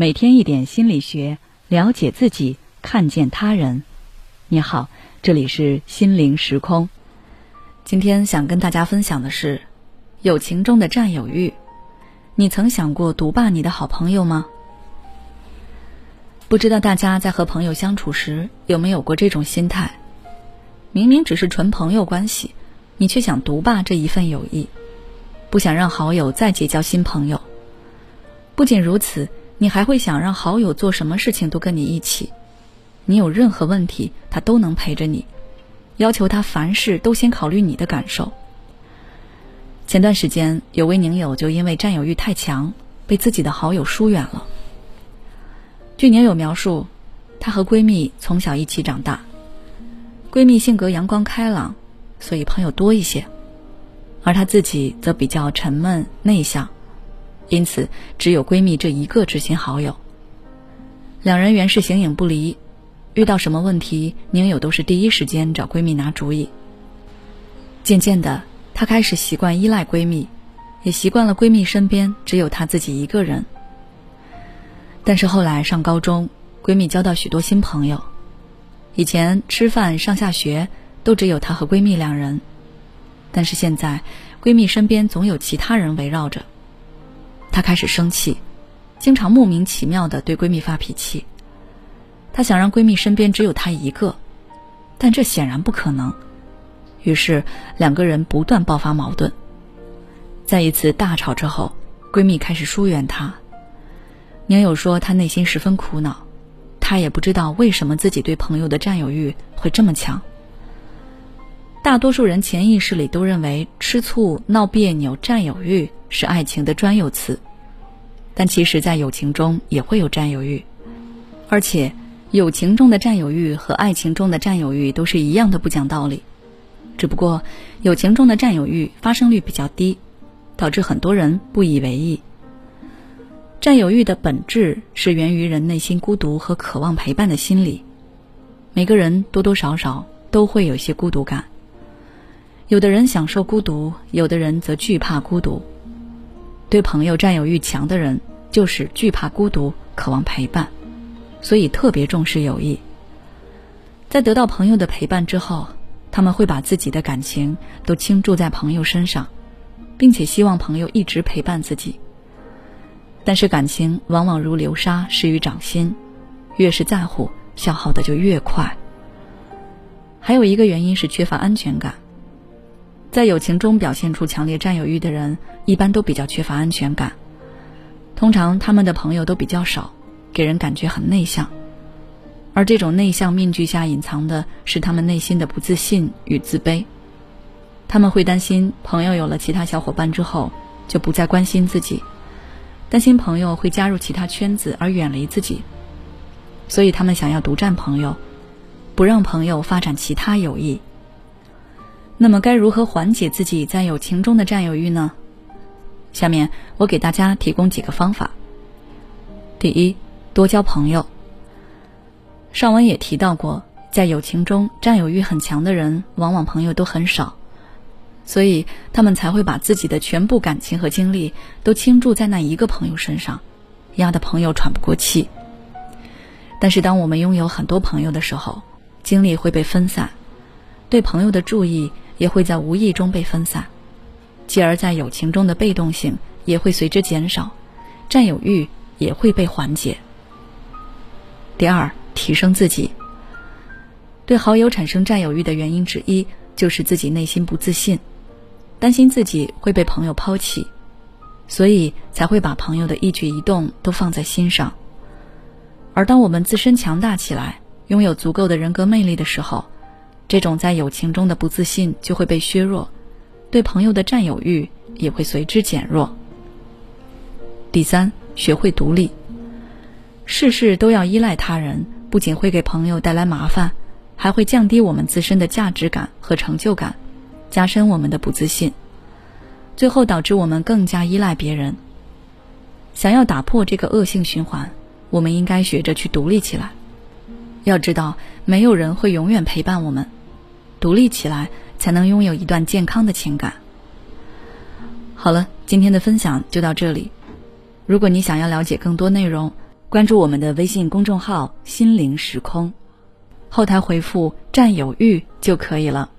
每天一点心理学，了解自己，看见他人。你好，这里是心灵时空。今天想跟大家分享的是友情中的占有欲。你曾想过独霸你的好朋友吗？不知道大家在和朋友相处时有没有过这种心态？明明只是纯朋友关系，你却想独霸这一份友谊，不想让好友再结交新朋友。不仅如此。你还会想让好友做什么事情都跟你一起，你有任何问题他都能陪着你，要求他凡事都先考虑你的感受。前段时间有位宁友就因为占有欲太强，被自己的好友疏远了。据宁友描述，她和闺蜜从小一起长大，闺蜜性格阳光开朗，所以朋友多一些，而她自己则比较沉闷内向。因此，只有闺蜜这一个知心好友。两人原是形影不离，遇到什么问题，宁友都是第一时间找闺蜜拿主意。渐渐的，她开始习惯依赖闺蜜，也习惯了闺蜜身边只有她自己一个人。但是后来上高中，闺蜜交到许多新朋友，以前吃饭、上下学都只有她和闺蜜两人，但是现在，闺蜜身边总有其他人围绕着。她开始生气，经常莫名其妙的对闺蜜发脾气。她想让闺蜜身边只有她一个，但这显然不可能。于是两个人不断爆发矛盾。在一次大吵之后，闺蜜开始疏远她。宁友说她内心十分苦恼，她也不知道为什么自己对朋友的占有欲会这么强。大多数人潜意识里都认为吃醋、闹别扭、占有欲。是爱情的专有词，但其实，在友情中也会有占有欲，而且，友情中的占有欲和爱情中的占有欲都是一样的不讲道理，只不过，友情中的占有欲发生率比较低，导致很多人不以为意。占有欲的本质是源于人内心孤独和渴望陪伴的心理，每个人多多少少都会有些孤独感，有的人享受孤独，有的人则惧怕孤独。对朋友占有欲强的人，就是惧怕孤独，渴望陪伴，所以特别重视友谊。在得到朋友的陪伴之后，他们会把自己的感情都倾注在朋友身上，并且希望朋友一直陪伴自己。但是感情往往如流沙，失于掌心，越是在乎，消耗的就越快。还有一个原因是缺乏安全感。在友情中表现出强烈占有欲的人，一般都比较缺乏安全感。通常他们的朋友都比较少，给人感觉很内向。而这种内向面具下隐藏的是他们内心的不自信与自卑。他们会担心朋友有了其他小伙伴之后就不再关心自己，担心朋友会加入其他圈子而远离自己，所以他们想要独占朋友，不让朋友发展其他友谊。那么该如何缓解自己在友情中的占有欲呢？下面我给大家提供几个方法。第一，多交朋友。上文也提到过，在友情中占有欲很强的人，往往朋友都很少，所以他们才会把自己的全部感情和精力都倾注在那一个朋友身上，压得朋友喘不过气。但是当我们拥有很多朋友的时候，精力会被分散，对朋友的注意。也会在无意中被分散，继而在友情中的被动性也会随之减少，占有欲也会被缓解。第二，提升自己。对好友产生占有欲的原因之一，就是自己内心不自信，担心自己会被朋友抛弃，所以才会把朋友的一举一动都放在心上。而当我们自身强大起来，拥有足够的人格魅力的时候，这种在友情中的不自信就会被削弱，对朋友的占有欲也会随之减弱。第三，学会独立。事事都要依赖他人，不仅会给朋友带来麻烦，还会降低我们自身的价值感和成就感，加深我们的不自信，最后导致我们更加依赖别人。想要打破这个恶性循环，我们应该学着去独立起来。要知道，没有人会永远陪伴我们。独立起来，才能拥有一段健康的情感。好了，今天的分享就到这里。如果你想要了解更多内容，关注我们的微信公众号“心灵时空”，后台回复“占有欲”就可以了。